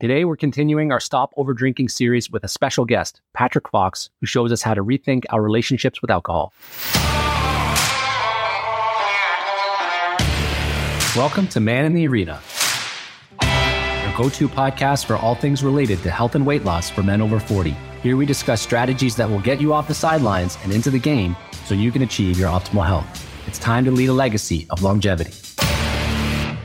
Today, we're continuing our Stop Over Drinking series with a special guest, Patrick Fox, who shows us how to rethink our relationships with alcohol. Welcome to Man in the Arena, your go to podcast for all things related to health and weight loss for men over 40. Here we discuss strategies that will get you off the sidelines and into the game so you can achieve your optimal health. It's time to lead a legacy of longevity.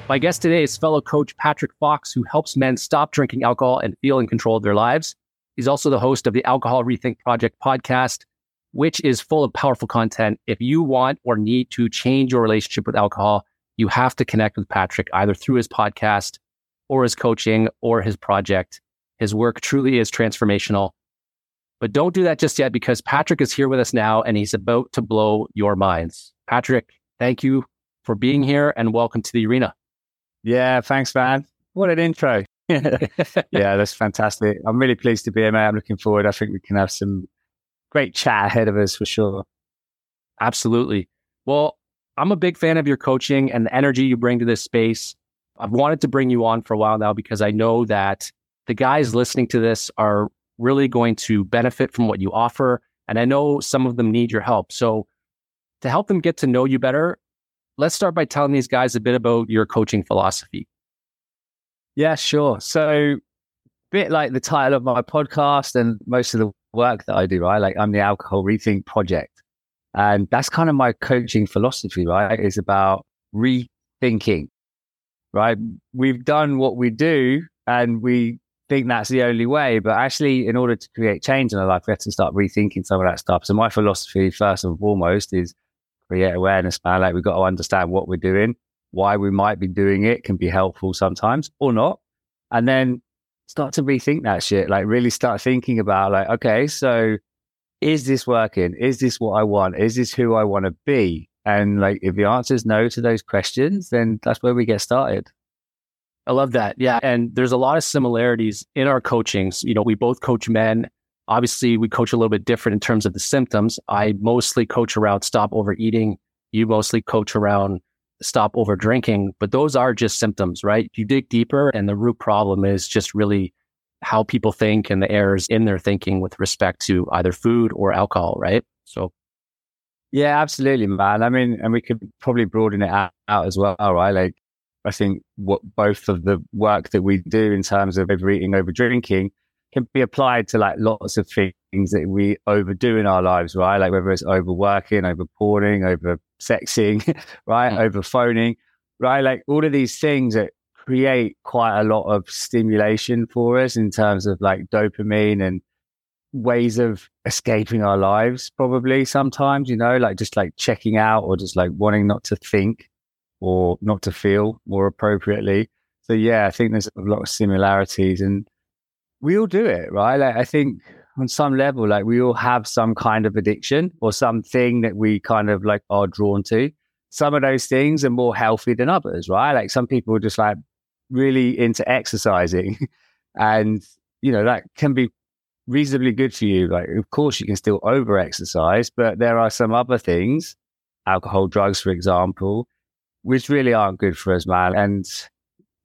My guest today is fellow coach Patrick Fox, who helps men stop drinking alcohol and feel in control of their lives. He's also the host of the Alcohol Rethink Project podcast, which is full of powerful content. If you want or need to change your relationship with alcohol, you have to connect with Patrick either through his podcast or his coaching or his project. His work truly is transformational. But don't do that just yet because Patrick is here with us now and he's about to blow your minds. Patrick, thank you for being here and welcome to the arena. Yeah, thanks, man. What an intro. yeah, that's fantastic. I'm really pleased to be here, man. I'm looking forward. I think we can have some great chat ahead of us for sure. Absolutely. Well, I'm a big fan of your coaching and the energy you bring to this space. I've wanted to bring you on for a while now because I know that the guys listening to this are really going to benefit from what you offer. And I know some of them need your help. So, to help them get to know you better, let's start by telling these guys a bit about your coaching philosophy. Yeah, sure. So, bit like the title of my podcast and most of the work that I do, right? Like I'm the Alcohol Rethink Project. And that's kind of my coaching philosophy, right? Is about rethinking, right? We've done what we do and we think that's the only way. But actually, in order to create change in our life, we have to start rethinking some of that stuff. So my philosophy, first and foremost, is create awareness, man. Like we've got to understand what we're doing, why we might be doing it can be helpful sometimes or not. And then start to rethink that shit. Like really start thinking about like, okay, so is this working? Is this what I want? Is this who I want to be? And like, if the answer is no to those questions, then that's where we get started. I love that. Yeah. And there's a lot of similarities in our coachings. You know, we both coach men Obviously, we coach a little bit different in terms of the symptoms. I mostly coach around stop overeating. You mostly coach around stop over drinking, but those are just symptoms, right? You dig deeper and the root problem is just really how people think and the errors in their thinking with respect to either food or alcohol, right? So yeah, absolutely, man. I mean, and we could probably broaden it out, out, as well, right? Like, I think what both of the work that we do in terms of overeating, over drinking can be applied to like lots of things that we overdo in our lives, right? Like whether it's overworking, over porning, over sexing, right? Mm. Over phoning, right? Like all of these things that create quite a lot of stimulation for us in terms of like dopamine and ways of escaping our lives, probably sometimes, you know, like just like checking out or just like wanting not to think or not to feel more appropriately. So yeah, I think there's a lot of similarities and we all do it, right? Like, I think on some level, like we all have some kind of addiction or something that we kind of like are drawn to. Some of those things are more healthy than others, right? Like some people are just like really into exercising and, you know, that can be reasonably good for you. Like, of course, you can still over exercise, but there are some other things, alcohol, drugs, for example, which really aren't good for us, man. And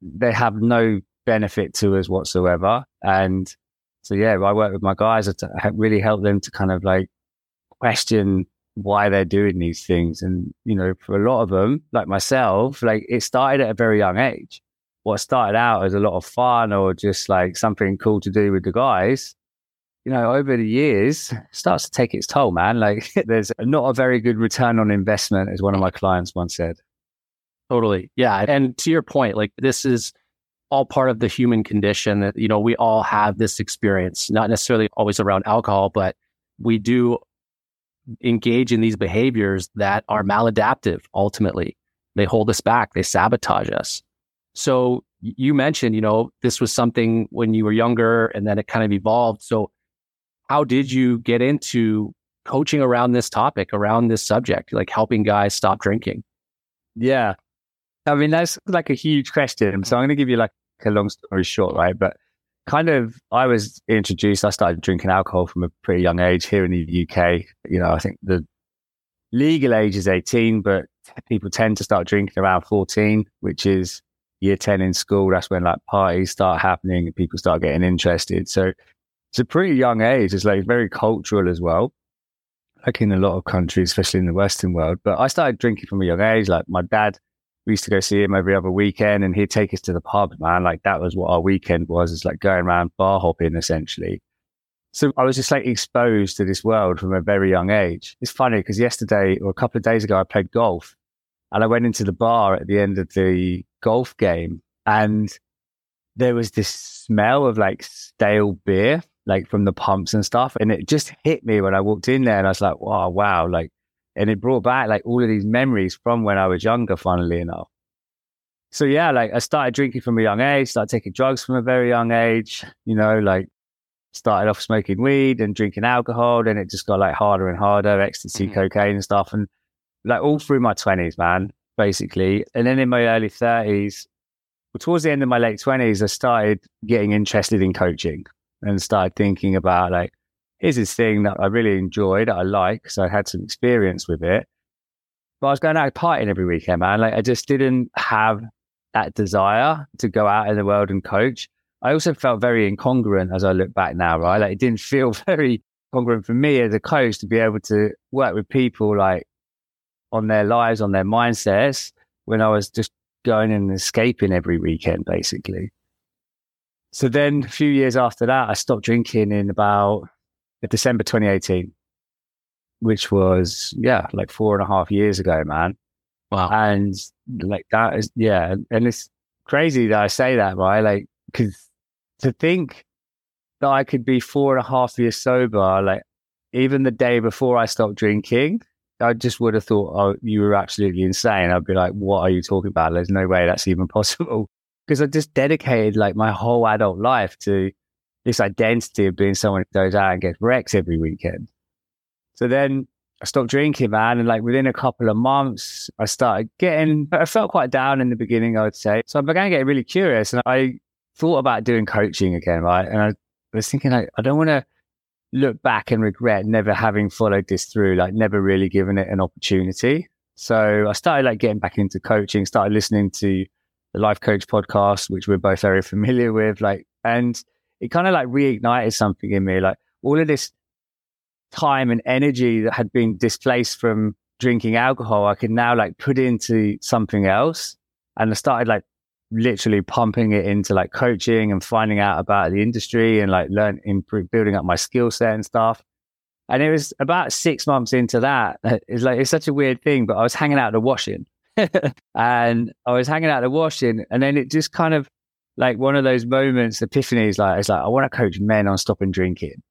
they have no benefit to us whatsoever. And so, yeah, I work with my guys to really help them to kind of like question why they're doing these things. And, you know, for a lot of them, like myself, like it started at a very young age. What started out as a lot of fun or just like something cool to do with the guys, you know, over the years starts to take its toll, man. Like there's not a very good return on investment, as one of my clients once said. Totally. Yeah. And to your point, like this is all part of the human condition that, you know, we all have this experience, not necessarily always around alcohol, but we do engage in these behaviors that are maladaptive ultimately. They hold us back, they sabotage us. So you mentioned, you know, this was something when you were younger and then it kind of evolved. So how did you get into coaching around this topic, around this subject, like helping guys stop drinking? Yeah. I mean, that's like a huge question. So I'm going to give you like a long story short, right? But kind of, I was introduced, I started drinking alcohol from a pretty young age here in the UK. You know, I think the legal age is 18, but people tend to start drinking around 14, which is year 10 in school, that's when like parties start happening and people start getting interested. So it's a pretty young age. It's like very cultural as well, like in a lot of countries, especially in the Western world. But I started drinking from a young age. Like my dad, we used to go see him every other weekend and he'd take us to the pub, man. Like that was what our weekend was. It's like going around bar hopping essentially. So I was just like exposed to this world from a very young age. It's funny because yesterday or a couple of days ago, I played golf and I went into the bar at the end of the golf game and there was this smell of like stale beer, like from the pumps and stuff. And it just hit me when I walked in there and I was like, wow, wow. Like, and it brought back like all of these memories from when I was younger, funnily enough. So yeah, like I started drinking from a young age, started taking drugs from a very young age, you know, like started off smoking weed and drinking alcohol. Then it just got like harder and harder, ecstasy, mm-hmm. cocaine and stuff. And like all through my twenties, man, basically. And then in my early thirties, well, towards the end of my late twenties, I started getting interested in coaching and started thinking about like, here's this thing that I really enjoyed, I like. So I had some experience with it. But I was going out partying every weekend, man. Like I just didn't have that desire to go out in the world and coach. I also felt very incongruent as I look back now, right? Like it didn't feel very congruent for me as a coach to be able to work with people like on their lives, on their mindsets when I was just going and escaping every weekend, basically. So then a few years after that, I stopped drinking in about December 2018, which was, yeah, like four and a half years ago, man. Wow. And like that is, yeah. And it's crazy that I say that, right? Like, because to think that I could be four and a half years sober, like even the day before I stopped drinking, I just would have thought, oh, you were absolutely insane. I'd be like, what are you talking about? There's no way that's even possible. Because I just dedicated like my whole adult life to this identity of being someone who goes out and gets wrecked every weekend. So then I stopped drinking, man. And like within a couple of months, I started getting, I felt quite down in the beginning, I would say. So I began getting really curious and I thought about doing coaching again, right? And I was thinking, like, I don't want to look back and regret never having followed this through, like never really given it an opportunity. So I started like getting back into coaching, started listening to the Life Coach podcast, which we're both very familiar with, like, and it kind of like reignited something in me, like all of this time and energy that had been displaced from drinking alcohol, I could now like put into something else. And I started like literally pumping it into like coaching and finding out about the industry and like learn building up my skill set and stuff. And it was about six months into that. It's like it's such a weird thing, but I was hanging out the washing, and I was hanging out the washing, and then it just kind of like one of those moments, epiphanies. Like it's like I want to coach men on stopping drinking,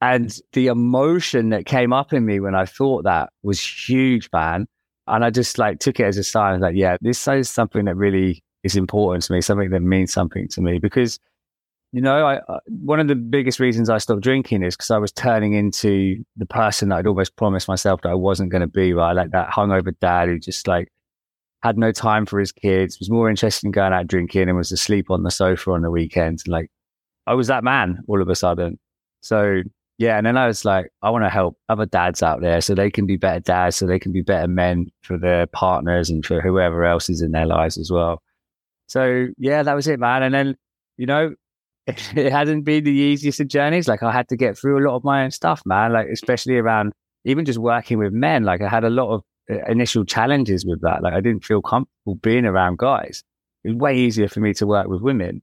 and the emotion that came up in me when I thought that was huge, man. And I just like took it as a sign, like, yeah, this is something that really is important to me, something that means something to me. Because, you know, I, uh, one of the biggest reasons I stopped drinking is because I was turning into the person that I'd almost promised myself that I wasn't going to be, right? Like that hungover dad who just like had no time for his kids, was more interested in going out drinking and was asleep on the sofa on the weekends. Like, I was that man all of a sudden. So, yeah. And then I was like, I want to help other dads out there so they can be better dads, so they can be better men for their partners and for whoever else is in their lives as well. So yeah, that was it, man. And then, you know, it, hadn't been the easiest of journeys. Like I had to get through a lot of my own stuff, man. Like especially around even just working with men. Like I had a lot of initial challenges with that. Like I didn't feel comfortable being around guys. It was way easier for me to work with women.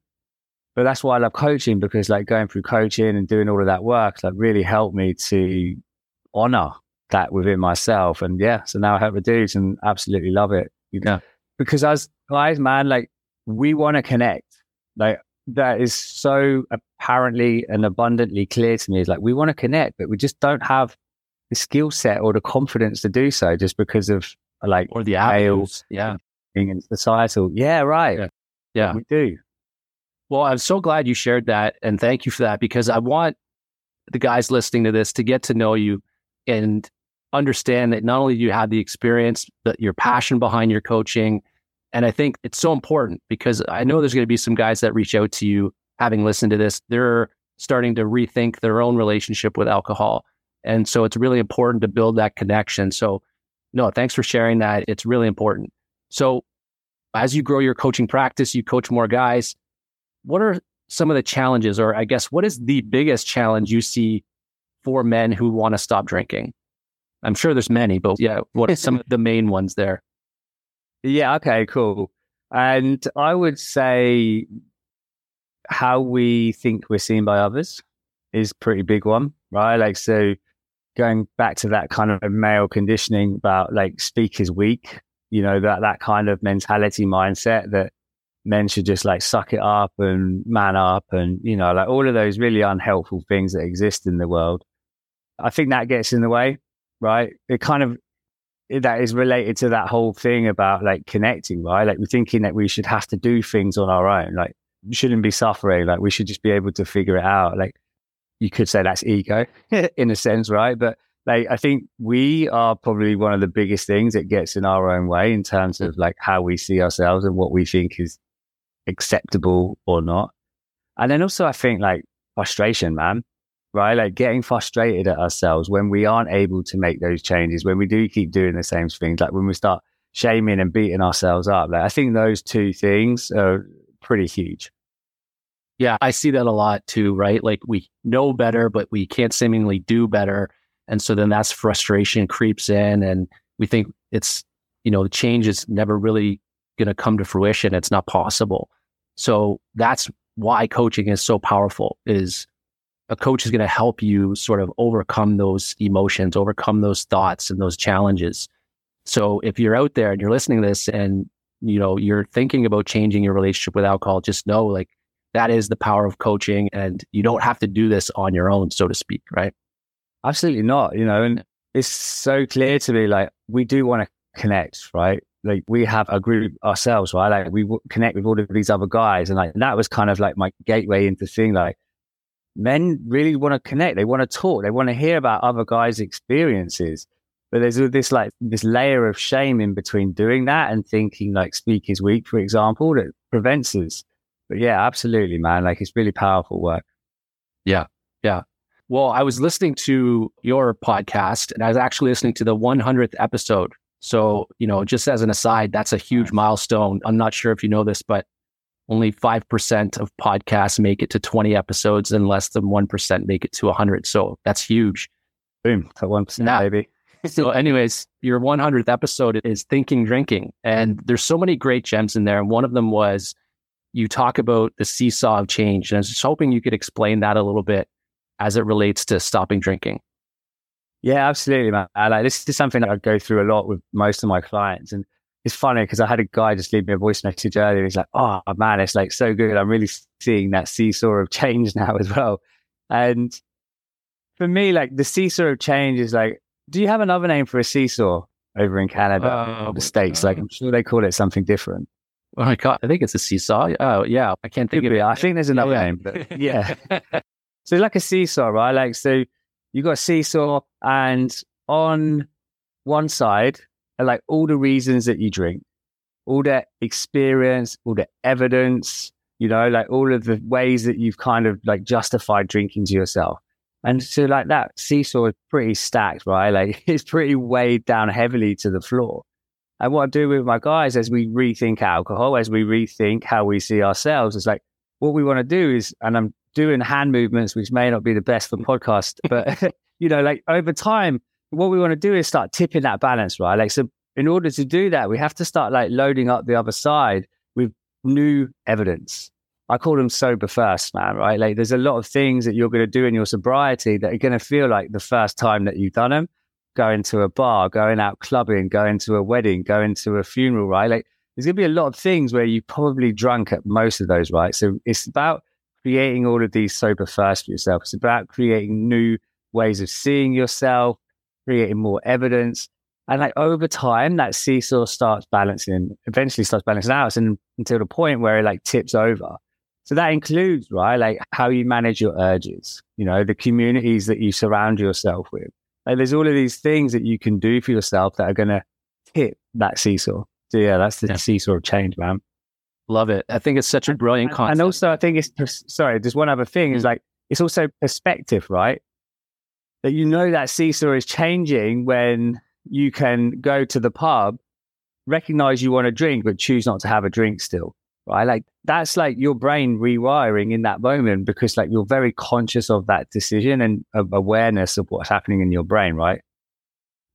But that's why I love coaching because like going through coaching and doing all of that work, like really helped me to honor that within myself. And yeah, so now I help the dudes and absolutely love it. You know, because as guys, man, like we want to connect. Like that is so apparently and abundantly clear to me. Is like we want to connect, but we just don't have the skill set or the confidence to do so just because of like or the avenues. Yeah. And societal. Yeah, right. Yeah. yeah. We do. Well, I'm so glad you shared that and thank you for that because I want the guys listening to this to get to know you and understand that not only do you have the experience, but your passion behind your coaching, and I think it's so important because I know there's going to be some guys that reach out to you having listened to this. They're starting to rethink their own relationship with alcohol. And so it's really important to build that connection. So, no, thanks for sharing that. It's really important. So, as you grow your coaching practice, you coach more guys. What are some of the challenges, or I guess, what is the biggest challenge you see for men who want to stop drinking? I'm sure there's many, but yeah, what are some of the main ones there? Yeah, okay, cool. And I would say how we think we're seen by others is pretty big one, right? Like, so going back to that kind of male conditioning about like speak is weak, you know, that, that kind of mentality mindset that men should just like suck it up and man up and, you know, like all of those really unhelpful things that exist in the world. I think that gets in the way, right? It kind of, that is related to that whole thing about like connecting, right? Like we're thinking that we should have to do things on our own. Like shouldn't be suffering. Like we should just be able to figure it out. Like you could say that's ego in a sense, right? But like I think we are probably one of the biggest things that gets in our own way in terms of like how we see ourselves and what we think is acceptable or not. And then also I think like frustration, man, right? Like getting frustrated at ourselves when we aren't able to make those changes, when we do keep doing the same things, like when we start shaming and beating ourselves up. Like I think those two things are pretty huge. Yeah, I see that a lot too, right? Like we know better, but we can't seemingly do better. And so then that's frustration creeps in and we think it's, you know, the change is never really going to come to fruition. It's not possible. So that's why coaching is so powerful is a coach is going to help you sort of overcome those emotions, overcome those thoughts and those challenges. So if you're out there and you're listening to this and you know you're thinking about changing your relationship with alcohol, just know like that is the power of coaching and you don't have to do this on your own, so to speak, right? Absolutely not. You know, and it's so clear to me like we do want to connect, right? Like we have a group ourselves, right? Like we w- connect with all of these other guys, and like that was kind of like my gateway into seeing like men really want to connect. They want to talk. They want to hear about other guys' experiences. But there's this like this layer of shame in between doing that and thinking like speak is weak, for example, that prevents us. But yeah, absolutely, man. Like it's really powerful work. Yeah. Yeah. Well, I was listening to your podcast and I was actually listening to the 100th episode. So, you know, just as an aside, that's a huge milestone. I'm not sure if you know this, but only 5% of podcasts make it to 20 episodes and less than 1% make it to 100. So that's huge. Boom. So 1%, nah. baby. so, anyways, your 100th episode is Thinking Drinking. And there's so many great gems in there. And one of them was you talk about the seesaw of change. And I was just hoping you could explain that a little bit as it relates to stopping drinking. Yeah, absolutely, man. Like this is something that I go through a lot with most of my clients. And it's funny because I had a guy just leave me a voice message earlier. He's like, Oh man, it's like so good. I'm really seeing that seesaw of change now as well. And for me, like the seesaw of change is like, do you have another name for a seesaw over in Canada uh, or the States? Like I'm sure they call it something different. Oh my god, I think it's a seesaw. Oh yeah, I can't think Could of be. it. I think there's another yeah. name, but yeah. so like a seesaw, right? Like so, you got a seesaw, and on one side are like all the reasons that you drink, all the experience, all the evidence, you know, like all of the ways that you've kind of like justified drinking to yourself. And so like that seesaw is pretty stacked, right? Like it's pretty weighed down heavily to the floor. And what I do with my guys as we rethink alcohol, as we rethink how we see ourselves, is like what we want to do is, and I'm doing hand movements, which may not be the best for podcast, but you know, like over time, what we want to do is start tipping that balance, right? Like, so in order to do that, we have to start like loading up the other side with new evidence. I call them sober first, man, right? Like there's a lot of things that you're going to do in your sobriety that are going to feel like the first time that you've done them going to a bar, going out clubbing, going to a wedding, going to a funeral, right? Like there's going to be a lot of things where you probably drunk at most of those, right? So it's about creating all of these sober first for yourself. It's about creating new ways of seeing yourself, creating more evidence. And like over time, that seesaw starts balancing, eventually starts balancing out and until the point where it like tips over. So that includes, right, like how you manage your urges, you know, the communities that you surround yourself with, like there's all of these things that you can do for yourself that are going to hit that seesaw. So yeah, that's the yeah. seesaw of change, man. Love it. I think it's such a brilliant and, concept. And also, I think it's sorry. There's one other thing is mm. like it's also perspective, right? That you know that seesaw is changing when you can go to the pub recognize you want to drink, but choose not to have a drink still. Right. Like that's like your brain rewiring in that moment because like you're very conscious of that decision and awareness of what's happening in your brain. Right.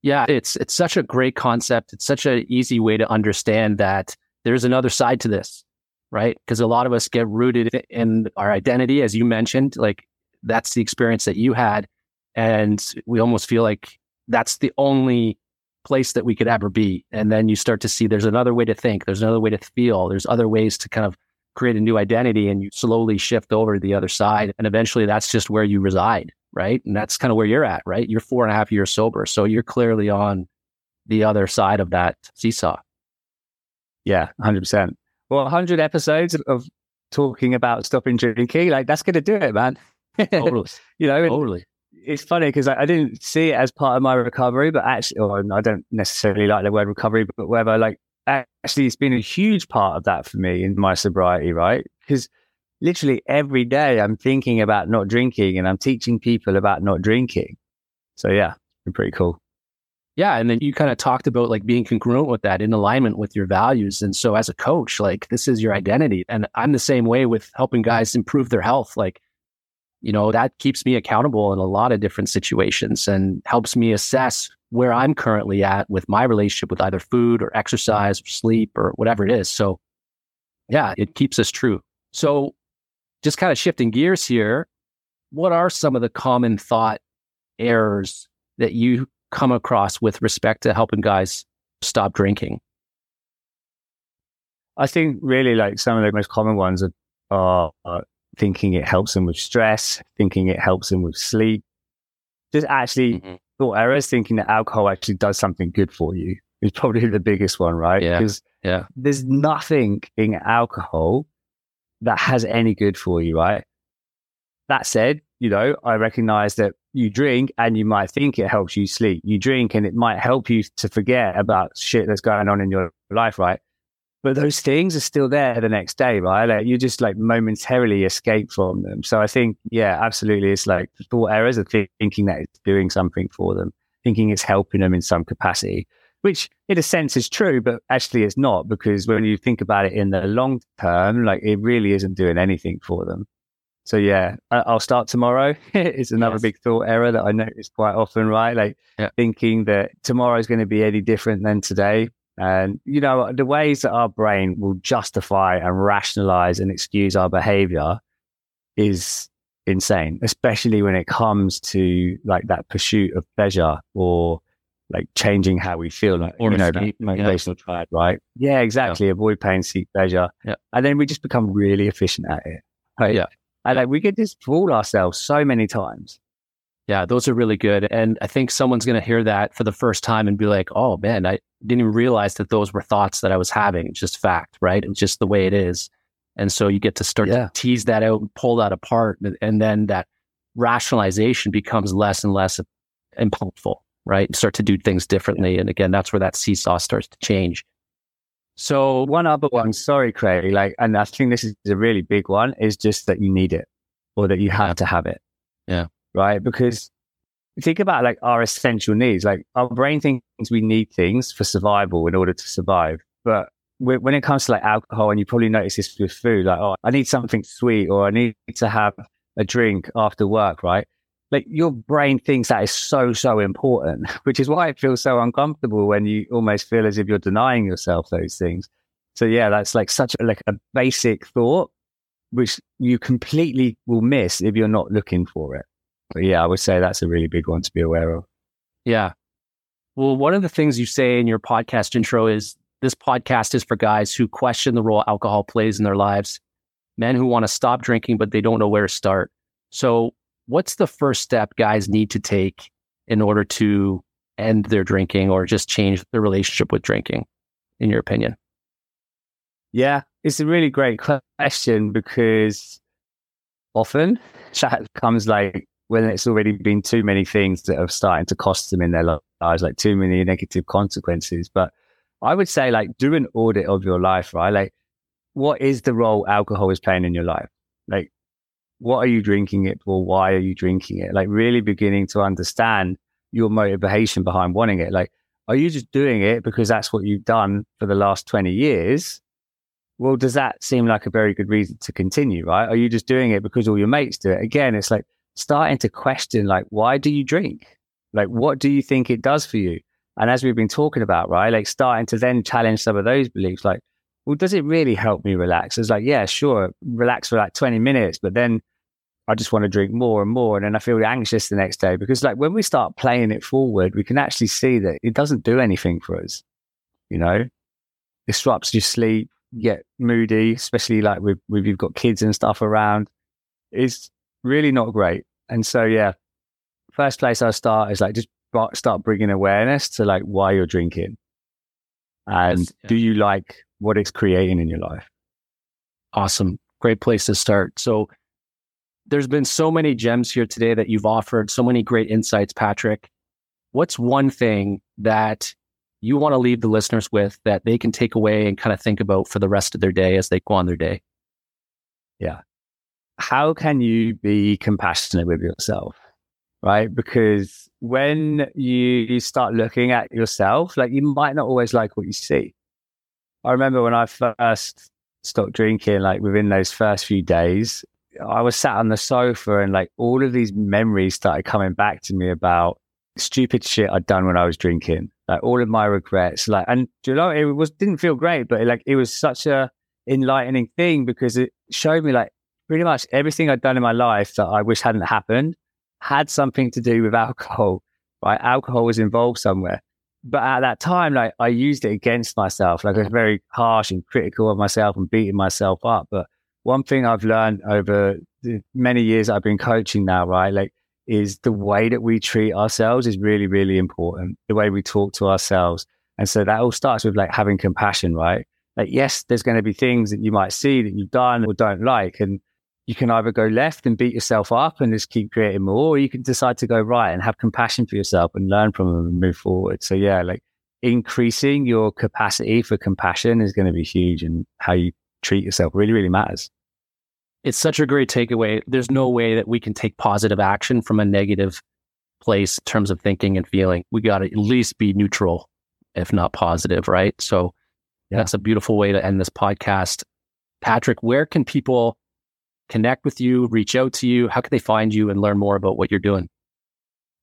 Yeah. It's, it's such a great concept. It's such an easy way to understand that there's another side to this. Right. Because a lot of us get rooted in our identity, as you mentioned, like that's the experience that you had. And we almost feel like that's the only place that we could ever be. And then you start to see there's another way to think, there's another way to feel, there's other ways to kind of create a new identity and you slowly shift over to the other side. And eventually that's just where you reside, right? And that's kind of where you're at, right? You're four and a half years sober. So you're clearly on the other side of that seesaw. Yeah, 100%. Well, 100 episodes of talking about stopping drinking, like that's going to do it, man. Totally. you know, totally it's funny because I, I, didn't see it as part of my recovery, but actually, or I don't necessarily like the word recovery, but whether like actually it's been a huge part of that for me in my sobriety, right? Because literally every day I'm thinking about not drinking and I'm teaching people about not drinking. So yeah, it's pretty cool. Yeah. And then you kind of talked about like being congruent with that in alignment with your values. And so as a coach, like this is your identity. And I'm the same way with helping guys improve their health. Like you know, that keeps me accountable in a lot of different situations and helps me assess where I'm currently at with my relationship with either food or exercise or sleep or whatever it is. So, yeah, it keeps us true. So, just kind of shifting gears here, what are some of the common thought errors that you come across with respect to helping guys stop drinking? I think really like some of the most common ones are, are thinking it helps them with stress, thinking it helps them with sleep. Just actually mm-hmm. thought errors, thinking that alcohol actually does something good for you is probably the biggest one, right? Yeah. Because yeah. there's nothing in alcohol that has any good for you, right? That said, you know, I recognize that you drink and you might think it helps you sleep. You drink and it might help you to forget about shit that's going on in your life, right? But those things are still there the next day, right? Like you just like momentarily escape from them. So I think, yeah, absolutely. It's like thought errors of thinking that it's doing something for them, thinking it's helping them in some capacity, which in a sense is true, but actually it's not because when you think about it in the long term, like it really isn't doing anything for them. So yeah, I'll start tomorrow. it's another yes. big thought error that I notice quite often, right? Like yeah. thinking that tomorrow is going to be any different than today. And, you know, the ways that our brain will justify and rationalize and excuse our behavior is insane, especially when it comes to like that pursuit of pleasure or like changing how we feel, like, or you know, motivational yeah. triad, right? Yeah, exactly. Yeah. Avoid pain, seek pleasure. Yeah. And then we just become really efficient at it. Right? Yeah. And like we get just fool ourselves so many times. Yeah, those are really good. And I think someone's going to hear that for the first time and be like, oh man, I didn't even realize that those were thoughts that I was having. It's just fact, right? It's just the way it is. And so you get to start yeah. to tease that out and pull that apart. And then that rationalization becomes less and less impactful, right? start to do things differently. And again, that's where that seesaw starts to change. So one other one, sorry, Craig, like, and I think this is a really big one, is just that you need it or that you have to have it. Yeah right? Because think about like our essential needs. Like our brain thinks we need things for survival in order to survive. But when it comes to like alcohol, and you probably notice this with food, like, oh, I need something sweet or I need to have a drink after work, right? Like your brain thinks that is so, so important, which is why it feels so uncomfortable when you almost feel as if you're denying yourself those things. So yeah, that's like such a, like a basic thought, which you completely will miss if you're not looking for it. But yeah, I would say that's a really big one to be aware of. Yeah. Well, one of the things you say in your podcast intro is this podcast is for guys who question the role alcohol plays in their lives, men who want to stop drinking, but they don't know where to start. So, what's the first step guys need to take in order to end their drinking or just change their relationship with drinking, in your opinion? Yeah, it's a really great question because often that comes like when it's already been too many things that are starting to cost them in their lives, like too many negative consequences. But I would say, like, do an audit of your life, right? Like, what is the role alcohol is playing in your life? Like, what are you drinking it for? Why are you drinking it? Like, really beginning to understand your motivation behind wanting it. Like, Are you just doing it because that's what you've done for the last 20 years? Well, does that seem like a very good reason to continue, right? Are you just doing it because all your mates do it? Again, it's like starting to question, like, why do you drink? Like, what do you think it does for you? And as we've been talking about, right, like starting to then challenge some of those beliefs, like, well, does it really help me relax? It's like, yeah, sure, relax for like 20 minutes, but then I just want to drink more and more. And then I feel anxious the next day because, like, when we start playing it forward, we can actually see that it doesn't do anything for us. You know, disrupts your sleep, get moody, especially like with, with you've got kids and stuff around. It's really not great. And so, yeah, first place I start is like just start bringing awareness to like why you're drinking and yes, yeah. do you like what it's creating in your life? Awesome. Great place to start. So, there's been so many gems here today that you've offered, so many great insights, Patrick. What's one thing that you want to leave the listeners with that they can take away and kind of think about for the rest of their day as they go on their day? Yeah. How can you be compassionate with yourself? Right? Because when you start looking at yourself, like you might not always like what you see. I remember when I first stopped drinking, like within those first few days, I was sat on the sofa and like all of these memories started coming back to me about stupid shit I'd done when I was drinking. Like all of my regrets. Like and you know it was didn't feel great, but like it was such a enlightening thing because it showed me like pretty much everything I'd done in my life that I wish hadn't happened had something to do with alcohol. Right. Alcohol was involved somewhere. But at that time, like I used it against myself. Like I was very harsh and critical of myself and beating myself up. But one thing I've learned over the many years I've been coaching now, right? Like, is the way that we treat ourselves is really, really important. The way we talk to ourselves. And so that all starts with like having compassion, right? Like, yes, there's going to be things that you might see that you've done or don't like. And you can either go left and beat yourself up and just keep creating more, or you can decide to go right and have compassion for yourself and learn from them and move forward. So, yeah, like increasing your capacity for compassion is going to be huge and how you treat yourself really, really matters it's such a great takeaway. There's no way that we can take positive action from a negative place in terms of thinking and feeling. We got to at least be neutral, if not positive, right? So yeah. that's a beautiful way to end this podcast. Patrick, where can people connect with you, reach out to you? How can they find you and learn more about what you're doing?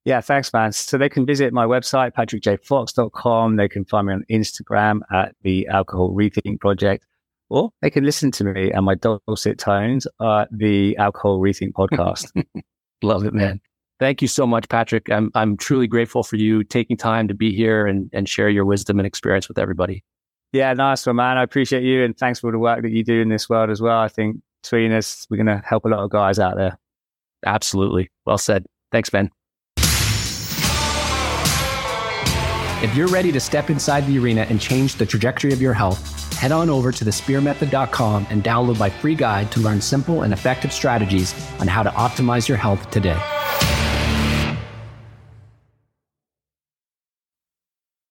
Yeah, thanks, man. So they can visit my website, patrickjfox.com. They can find me on Instagram at the Alcohol Rethink Project or they can listen to me and my dulcet tones at the Alcohol Rethink podcast. Love it, man. Thank you so much, Patrick. I'm I'm truly grateful for you taking time to be here and, and share your wisdom and experience with everybody. Yeah, nice one, man. I appreciate you and thanks for the work that you do in this world as well. I think between us, we're going to help a lot of guys out there. Absolutely. Well said. Thanks, Ben. If you're ready to step inside the arena and change the trajectory of your health, head on over to thespearmethod.com and download my free guide to learn simple and effective strategies on how to optimize your health today.